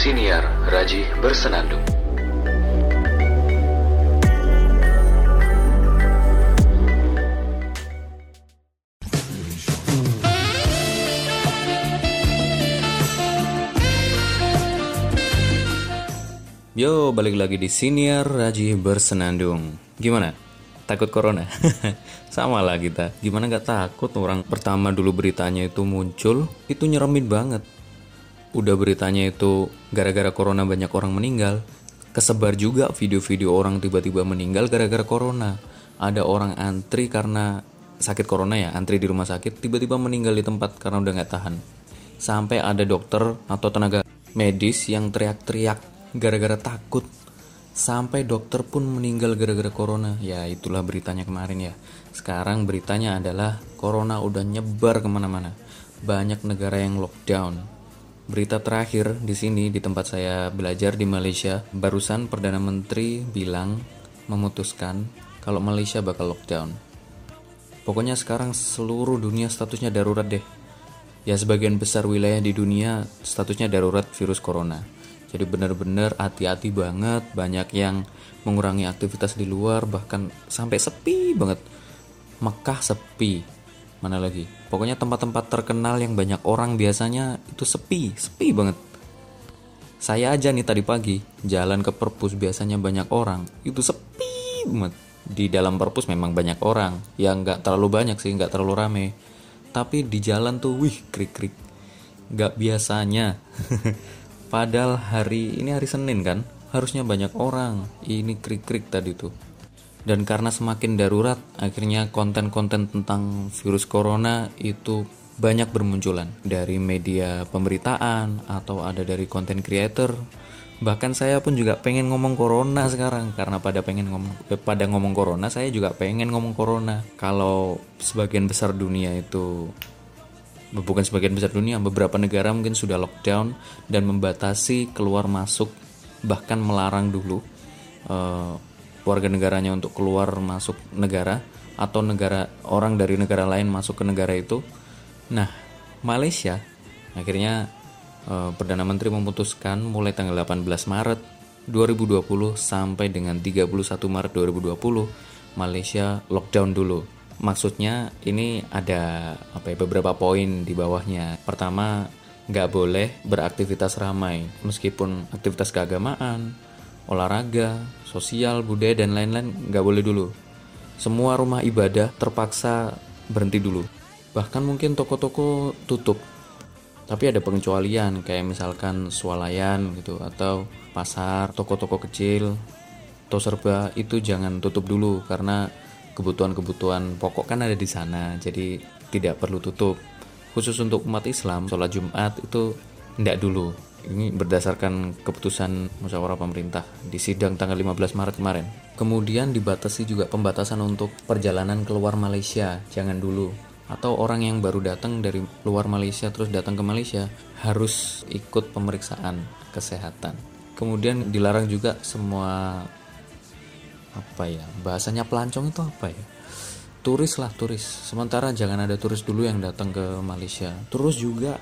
Siniar Raji Bersenandung. Yo, balik lagi di Siniar Raji Bersenandung. Gimana? Takut corona? Sama lah kita. Gimana nggak takut orang pertama dulu beritanya itu muncul, itu nyeremin banget. Udah beritanya itu gara-gara corona banyak orang meninggal. Kesebar juga video-video orang tiba-tiba meninggal gara-gara corona. Ada orang antri karena sakit corona ya, antri di rumah sakit, tiba-tiba meninggal di tempat karena udah nggak tahan. Sampai ada dokter atau tenaga medis yang teriak-teriak gara-gara takut sampai dokter pun meninggal gara-gara corona ya itulah beritanya kemarin ya sekarang beritanya adalah corona udah nyebar ke mana-mana banyak negara yang lockdown berita terakhir di sini di tempat saya belajar di Malaysia barusan perdana menteri bilang memutuskan kalau Malaysia bakal lockdown pokoknya sekarang seluruh dunia statusnya darurat deh ya sebagian besar wilayah di dunia statusnya darurat virus corona jadi benar-benar hati-hati banget, banyak yang mengurangi aktivitas di luar bahkan sampai sepi banget. Mekah sepi. Mana lagi? Pokoknya tempat-tempat terkenal yang banyak orang biasanya itu sepi, sepi banget. Saya aja nih tadi pagi jalan ke perpus biasanya banyak orang, itu sepi banget. Di dalam perpus memang banyak orang, yang nggak terlalu banyak sih, nggak terlalu rame. Tapi di jalan tuh, wih, krik-krik. Nggak biasanya. Padahal hari ini hari Senin kan, harusnya banyak orang. Ini krik-krik tadi tuh. Dan karena semakin darurat, akhirnya konten-konten tentang virus corona itu banyak bermunculan dari media pemberitaan atau ada dari konten creator. Bahkan saya pun juga pengen ngomong corona sekarang karena pada pengen ngomong eh, pada ngomong corona, saya juga pengen ngomong corona. Kalau sebagian besar dunia itu bukan sebagian besar dunia, beberapa negara mungkin sudah lockdown dan membatasi keluar masuk, bahkan melarang dulu uh, warga negaranya untuk keluar masuk negara atau negara orang dari negara lain masuk ke negara itu. Nah, Malaysia akhirnya uh, perdana menteri memutuskan mulai tanggal 18 Maret 2020 sampai dengan 31 Maret 2020 Malaysia lockdown dulu maksudnya ini ada apa ya beberapa poin di bawahnya. Pertama, nggak boleh beraktivitas ramai meskipun aktivitas keagamaan, olahraga, sosial, budaya dan lain-lain nggak boleh dulu. Semua rumah ibadah terpaksa berhenti dulu. Bahkan mungkin toko-toko tutup. Tapi ada pengecualian kayak misalkan swalayan gitu atau pasar, toko-toko kecil, atau serba itu jangan tutup dulu karena kebutuhan-kebutuhan pokok kan ada di sana jadi tidak perlu tutup khusus untuk umat Islam sholat Jumat itu tidak dulu. Ini berdasarkan keputusan musyawarah pemerintah di sidang tanggal 15 Maret kemarin. Kemudian dibatasi juga pembatasan untuk perjalanan keluar Malaysia. Jangan dulu. Atau orang yang baru datang dari luar Malaysia terus datang ke Malaysia harus ikut pemeriksaan kesehatan. Kemudian dilarang juga semua apa ya bahasanya pelancong itu apa ya? Turis lah turis. Sementara jangan ada turis dulu yang datang ke Malaysia. Terus juga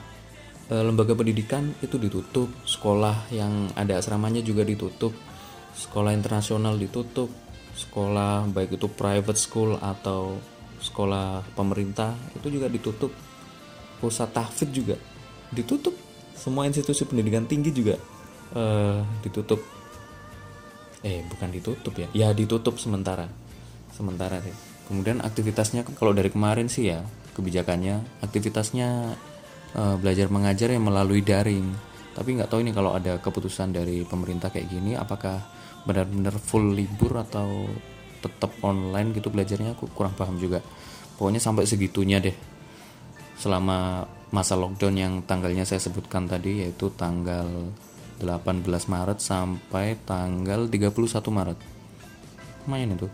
lembaga pendidikan itu ditutup sekolah yang ada asramanya juga ditutup sekolah internasional ditutup sekolah baik itu private school atau sekolah pemerintah itu juga ditutup pusat tahfidz juga ditutup semua institusi pendidikan tinggi juga e, ditutup. Eh bukan ditutup ya ya ditutup sementara sementara deh. Kemudian aktivitasnya kalau dari kemarin sih ya kebijakannya aktivitasnya uh, belajar mengajar yang melalui daring. Tapi nggak tahu ini kalau ada keputusan dari pemerintah kayak gini apakah benar-benar full libur atau tetap online gitu belajarnya? Aku kurang paham juga. Pokoknya sampai segitunya deh. Selama masa lockdown yang tanggalnya saya sebutkan tadi yaitu tanggal 18 Maret sampai tanggal 31 Maret. Lumayan itu.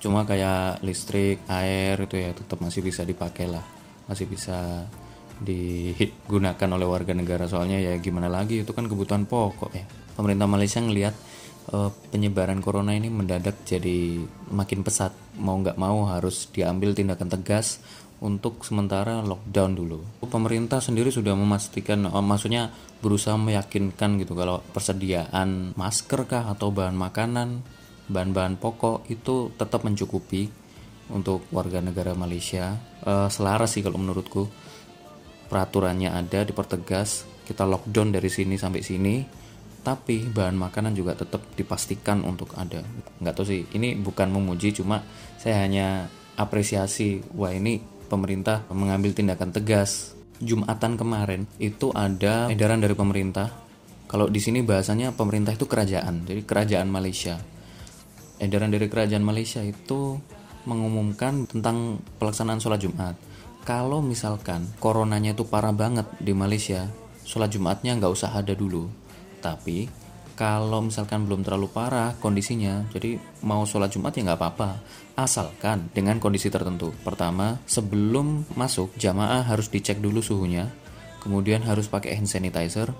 Cuma kayak listrik air itu ya tetap masih bisa dipakai lah. Masih bisa digunakan oleh warga negara soalnya ya gimana lagi itu kan kebutuhan pokok ya pemerintah Malaysia ngelihat uh, penyebaran corona ini mendadak jadi makin pesat mau nggak mau harus diambil tindakan tegas untuk sementara lockdown dulu. Pemerintah sendiri sudah memastikan, oh, maksudnya berusaha meyakinkan gitu kalau persediaan masker kah atau bahan makanan, bahan-bahan pokok itu tetap mencukupi untuk warga negara Malaysia. Uh, selaras sih kalau menurutku peraturannya ada dipertegas, kita lockdown dari sini sampai sini, tapi bahan makanan juga tetap dipastikan untuk ada. Nggak tahu sih, ini bukan memuji, cuma saya hanya apresiasi. Wah ini pemerintah mengambil tindakan tegas. Jumatan kemarin itu ada edaran dari pemerintah. Kalau di sini bahasanya pemerintah itu kerajaan, jadi kerajaan Malaysia. Edaran dari kerajaan Malaysia itu mengumumkan tentang pelaksanaan sholat Jumat. Kalau misalkan coronanya itu parah banget di Malaysia, sholat Jumatnya nggak usah ada dulu. Tapi kalau misalkan belum terlalu parah kondisinya, jadi mau sholat Jumat ya nggak apa-apa. Asalkan dengan kondisi tertentu. Pertama, sebelum masuk, jamaah harus dicek dulu suhunya. Kemudian harus pakai hand sanitizer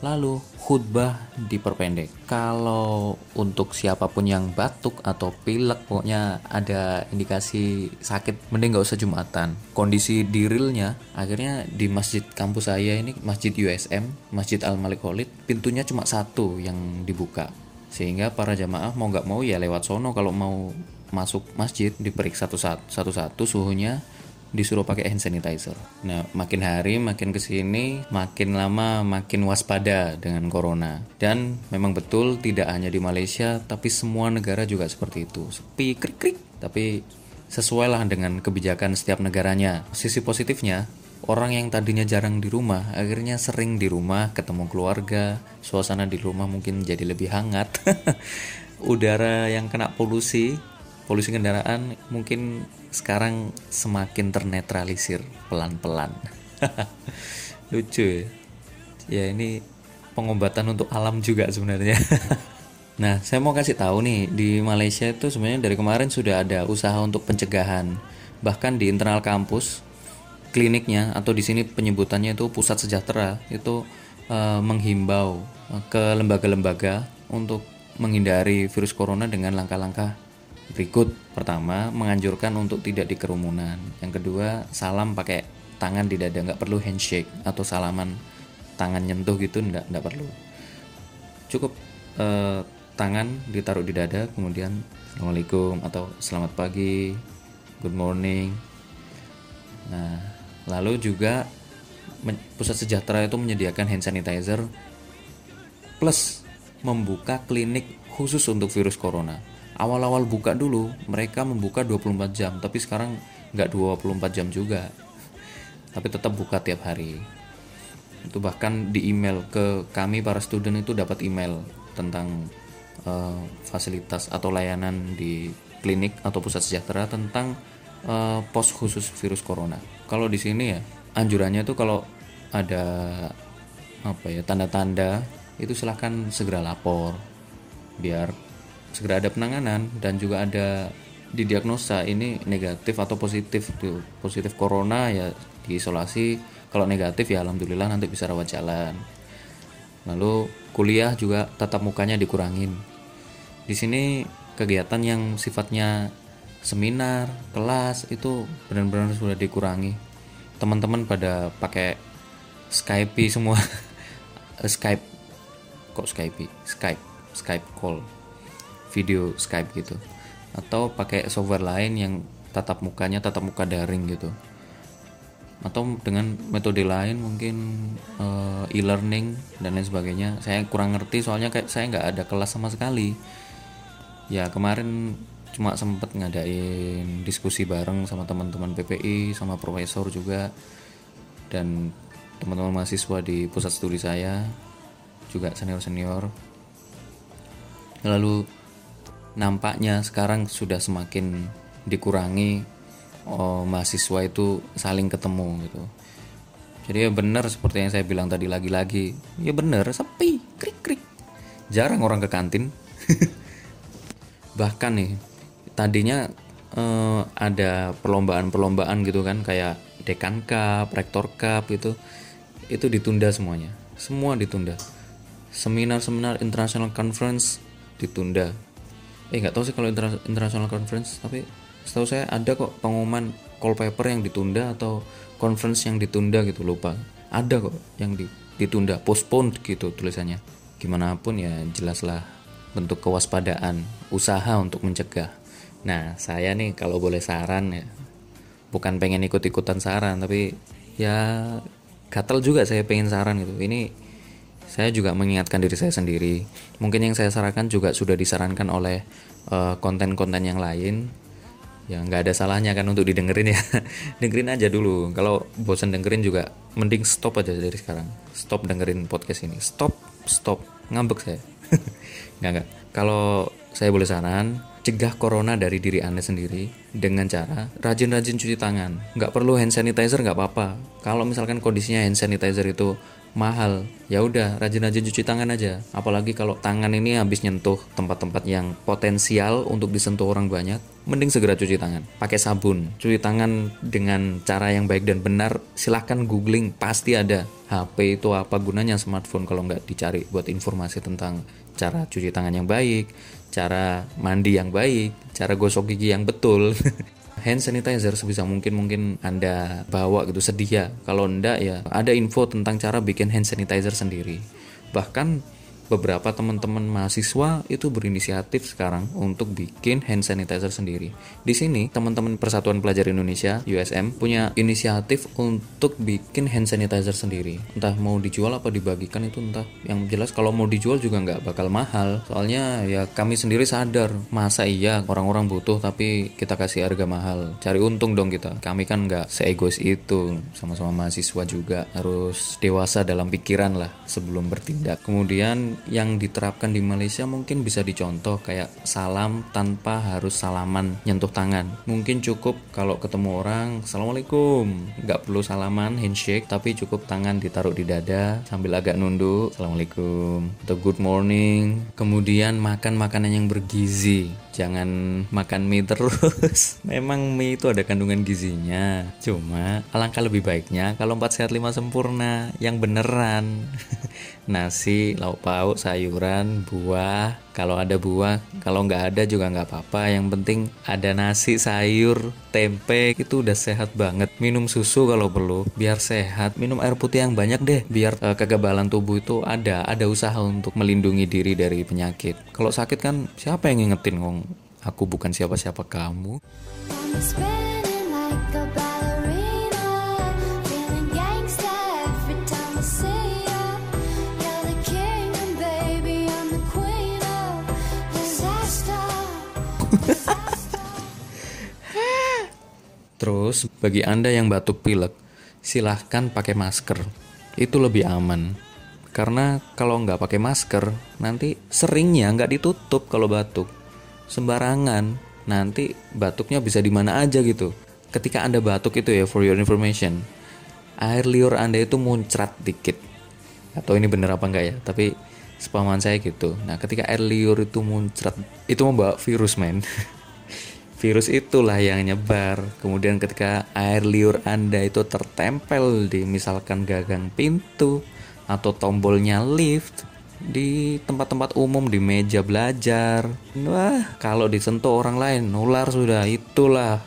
Lalu khutbah diperpendek. Kalau untuk siapa pun yang batuk atau pilek, pokoknya ada indikasi sakit, mending nggak usah jumatan. Kondisi di realnya, akhirnya di masjid kampus saya ini, masjid USM, Masjid Al Malik Khalid, pintunya cuma satu yang dibuka. Sehingga para jamaah mau nggak mau ya lewat sono kalau mau masuk masjid diperiksa satu-satu suhunya disuruh pakai hand sanitizer. Nah, makin hari makin ke sini, makin lama makin waspada dengan corona. Dan memang betul tidak hanya di Malaysia, tapi semua negara juga seperti itu. Sepi krik krik, tapi sesuai lah dengan kebijakan setiap negaranya. Sisi positifnya, orang yang tadinya jarang di rumah, akhirnya sering di rumah, ketemu keluarga, suasana di rumah mungkin jadi lebih hangat. Udara yang kena polusi polusi kendaraan mungkin sekarang semakin ternetralisir pelan-pelan. Lucu ya. Ya ini pengobatan untuk alam juga sebenarnya. nah, saya mau kasih tahu nih di Malaysia itu sebenarnya dari kemarin sudah ada usaha untuk pencegahan. Bahkan di internal kampus kliniknya atau di sini penyebutannya itu pusat sejahtera itu uh, menghimbau ke lembaga-lembaga untuk menghindari virus corona dengan langkah-langkah berikut pertama menganjurkan untuk tidak dikerumunan. Yang kedua salam pakai tangan di dada. Nggak perlu handshake atau salaman. Tangan nyentuh gitu nggak nggak perlu. Cukup eh, tangan ditaruh di dada kemudian assalamualaikum atau selamat pagi good morning. Nah lalu juga pusat sejahtera itu menyediakan hand sanitizer plus membuka klinik khusus untuk virus corona awal-awal buka dulu mereka membuka 24 jam tapi sekarang nggak 24 jam juga. Tapi tetap buka tiap hari. Itu bahkan di email ke kami para student itu dapat email tentang uh, fasilitas atau layanan di klinik atau pusat sejahtera tentang uh, pos khusus virus corona. Kalau di sini ya anjurannya tuh kalau ada apa ya tanda-tanda itu silahkan segera lapor. Biar segera ada penanganan dan juga ada didiagnosa ini negatif atau positif. Tuh positif corona ya diisolasi. Kalau negatif ya alhamdulillah nanti bisa rawat jalan. Lalu kuliah juga tatap mukanya dikurangin. Di sini kegiatan yang sifatnya seminar kelas itu benar-benar sudah dikurangi. Teman-teman pada pakai Skype semua. Skype. Kok Skype Skype. Skype call video Skype gitu. Atau pakai software lain yang tatap mukanya tatap muka daring gitu. Atau dengan metode lain mungkin uh, e-learning dan lain sebagainya. Saya kurang ngerti soalnya kayak saya nggak ada kelas sama sekali. Ya kemarin cuma sempet ngadain diskusi bareng sama teman-teman PPI sama profesor juga dan teman-teman mahasiswa di pusat studi saya juga senior-senior. Lalu nampaknya sekarang sudah semakin dikurangi oh, mahasiswa itu saling ketemu gitu. Jadi ya benar seperti yang saya bilang tadi lagi-lagi. Ya benar sepi krik krik jarang orang ke kantin. Bahkan nih tadinya eh, ada perlombaan-perlombaan gitu kan kayak dekan cup, rektor cup itu itu ditunda semuanya. Semua ditunda. Seminar-seminar international conference ditunda eh nggak tahu sih kalau international conference tapi setahu saya ada kok pengumuman call paper yang ditunda atau conference yang ditunda gitu lupa. Ada kok yang di, ditunda postpone gitu tulisannya. Gimana pun ya jelaslah bentuk kewaspadaan usaha untuk mencegah. Nah saya nih kalau boleh saran ya bukan pengen ikut-ikutan saran tapi ya gatel juga saya pengen saran gitu. Ini saya juga mengingatkan diri saya sendiri. Mungkin yang saya sarankan juga sudah disarankan oleh eh, konten-konten uh, yang lain. Ya nggak ada salahnya kan untuk didengerin ya. Dengerin aja dulu. Kalau bosan dengerin juga mending stop aja dari sekarang. Stop dengerin podcast ini. Stop stop. Ngambek saya. Nggak nggak. Kalau saya boleh saran cegah corona dari diri anda sendiri dengan cara rajin-rajin cuci tangan. Nggak perlu hand sanitizer nggak apa-apa. Kalau misalkan kondisinya hand sanitizer itu mahal. Ya udah rajin-rajin cuci tangan aja. Apalagi kalau tangan ini habis nyentuh tempat-tempat yang potensial untuk disentuh orang banyak mending segera cuci tangan. Pakai sabun. Cuci tangan dengan cara yang baik dan benar silahkan googling. Pasti ada HP itu apa gunanya smartphone kalau nggak dicari buat informasi tentang cara cuci tangan yang baik cara mandi yang baik cara gosok gigi yang betul hand sanitizer sebisa mungkin mungkin anda bawa gitu sedia. Kalau ndak ya ada info tentang cara bikin hand sanitizer sendiri. Bahkan beberapa teman-teman mahasiswa itu berinisiatif sekarang untuk bikin hand sanitizer sendiri. Di sini teman-teman Persatuan Pelajar Indonesia USM punya inisiatif untuk bikin hand sanitizer sendiri. Entah mau dijual apa dibagikan itu entah. Yang jelas kalau mau dijual juga nggak bakal mahal. Soalnya ya kami sendiri sadar masa iya orang-orang butuh tapi kita kasih harga mahal. Cari untung dong kita. Kami kan nggak seegois itu. Sama-sama mahasiswa juga harus dewasa dalam pikiran lah sebelum bertindak. Kemudian yang diterapkan di Malaysia mungkin bisa dicontoh kayak salam tanpa harus salaman nyentuh tangan. Mungkin cukup kalau ketemu orang assalamualaikum. Nggak perlu salaman handshake tapi cukup tangan ditaruh di dada sambil agak nunduk assalamualaikum. Atau good morning. Kemudian makan makanan yang bergizi jangan makan mie terus. Memang mie itu ada kandungan gizinya. Cuma alangkah lebih baiknya kalau 4 sehat 5 sempurna. Yang beneran. Nasi lauk pauk sayuran buah. Kalau ada buah kalau nggak ada juga nggak apa-apa. Yang penting ada nasi sayur tempe itu udah sehat banget. Minum susu kalau perlu biar sehat. Minum air putih yang banyak deh biar uh, kekebalan tubuh itu ada. Ada usaha untuk melindungi diri dari penyakit. Kalau sakit kan siapa yang ngingetin ngong aku bukan siapa-siapa kamu Terus, bagi Anda yang batuk pilek, silahkan pakai masker. Itu lebih aman. Karena kalau nggak pakai masker, nanti seringnya nggak ditutup kalau batuk. Sembarangan, nanti batuknya bisa di mana aja gitu. Ketika Anda batuk itu ya, for your information, air liur Anda itu muncrat dikit. Atau ini bener apa enggak ya, tapi sepaman saya gitu. Nah, ketika air liur itu muncrat, itu membawa virus, men. virus itulah yang nyebar. Kemudian ketika air liur Anda itu tertempel di misalkan gagang pintu atau tombolnya lift di tempat-tempat umum di meja belajar. Wah, kalau disentuh orang lain nular sudah itulah.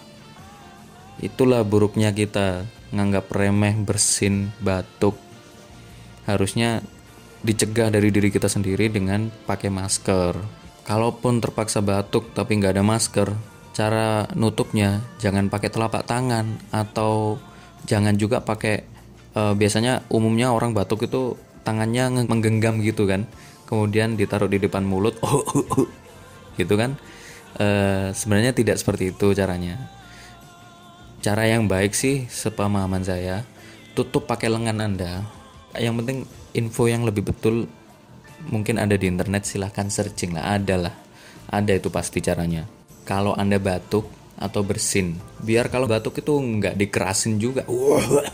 Itulah buruknya kita nganggap remeh bersin batuk. Harusnya dicegah dari diri kita sendiri dengan pakai masker. Kalaupun terpaksa batuk tapi nggak ada masker, cara nutupnya jangan pakai telapak tangan atau jangan juga pakai uh, biasanya umumnya orang batuk itu tangannya menggenggam gitu kan. Kemudian ditaruh di depan mulut. Oh, oh, oh, gitu kan. Uh, sebenarnya tidak seperti itu caranya. Cara yang baik sih sepemahaman saya tutup pakai lengan anda. Yang penting info yang lebih betul mungkin ada di internet silahkan searching lah. Ada lah. Ada itu pasti caranya. Kalau Anda batuk atau bersin. Biar kalau batuk itu nggak dikerasin juga.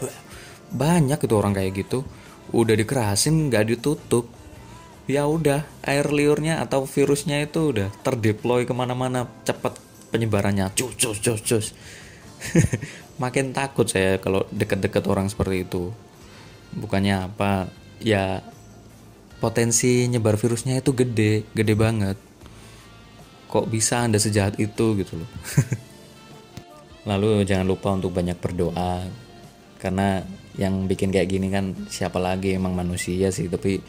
Banyak itu orang kayak gitu. Udah dikerasin nggak ditutup. Ya udah, air liurnya atau virusnya itu udah terdeploy ke mana-mana cepat penyebarannya. Cus, cus, cus, cus. Makin takut saya kalau deket-deket orang seperti itu. Bukannya apa, ya potensi nyebar virusnya itu gede, gede banget kok bisa anda sejahat itu gitu loh lalu jangan lupa untuk banyak berdoa karena yang bikin kayak gini kan siapa lagi? Emang manusia sih. Tapi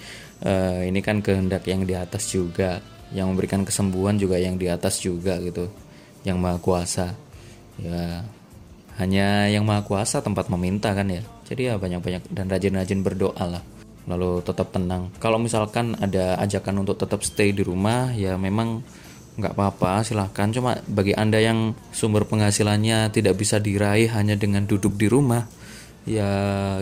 uh, ini kan kehendak yang di atas juga. Yang memberikan kesembuhan juga yang di atas juga gitu. Yang maha kuasa. Ya hanya yang maha kuasa tempat meminta kan ya. Jadi ya banyak-banyak dan rajin-rajin berdoa lah. Lalu tetap tenang. Kalau misalkan ada ajakan untuk tetap stay di rumah ya memang nggak apa-apa silahkan. Cuma bagi anda yang sumber penghasilannya tidak bisa diraih hanya dengan duduk di rumah ya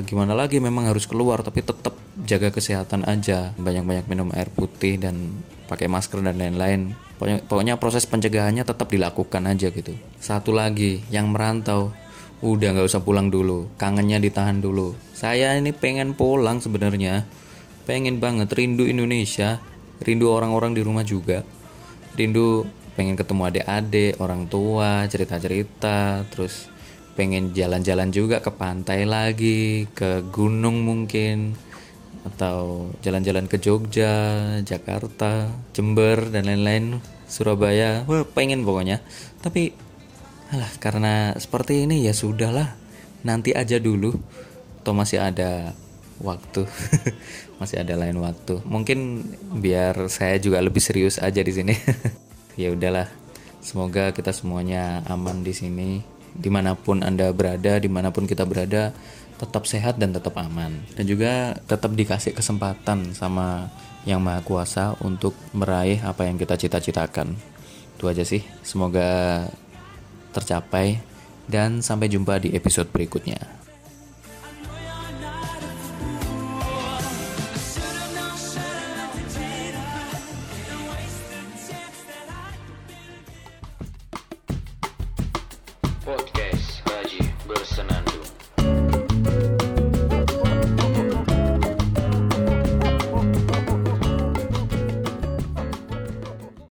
gimana lagi memang harus keluar tapi tetap jaga kesehatan aja. Banyak-banyak minum air putih dan pakai masker dan lain-lain. Pokoknya, pokoknya proses pencegahannya tetap dilakukan aja gitu. Satu lagi yang merantau. Udah nggak usah pulang dulu. Kangennya ditahan dulu. Saya ini pengen pulang sebenarnya. Pengen banget rindu Indonesia. Rindu orang-orang di rumah juga. Rindu pengen ketemu adik-adik orang tua cerita-cerita terus pengen jalan-jalan juga ke pantai lagi, ke gunung mungkin, atau jalan-jalan ke Jogja, Jakarta, Jember dan lain-lain, Surabaya, wah pengen pokoknya. Tapi, alah karena seperti ini ya sudahlah, nanti aja dulu, atau masih ada waktu, masih ada lain waktu. Mungkin biar saya juga lebih serius aja di sini. ya udahlah, semoga kita semuanya aman di sini di mana pun Anda berada, di mana pun kita berada, tetap sehat dan tetap aman. Dan juga tetap dikasih kesempatan sama Yang Maha Kuasa untuk meraih apa yang kita cita-citakan. Itu aja sih, semoga tercapai dan sampai jumpa di episode berikutnya.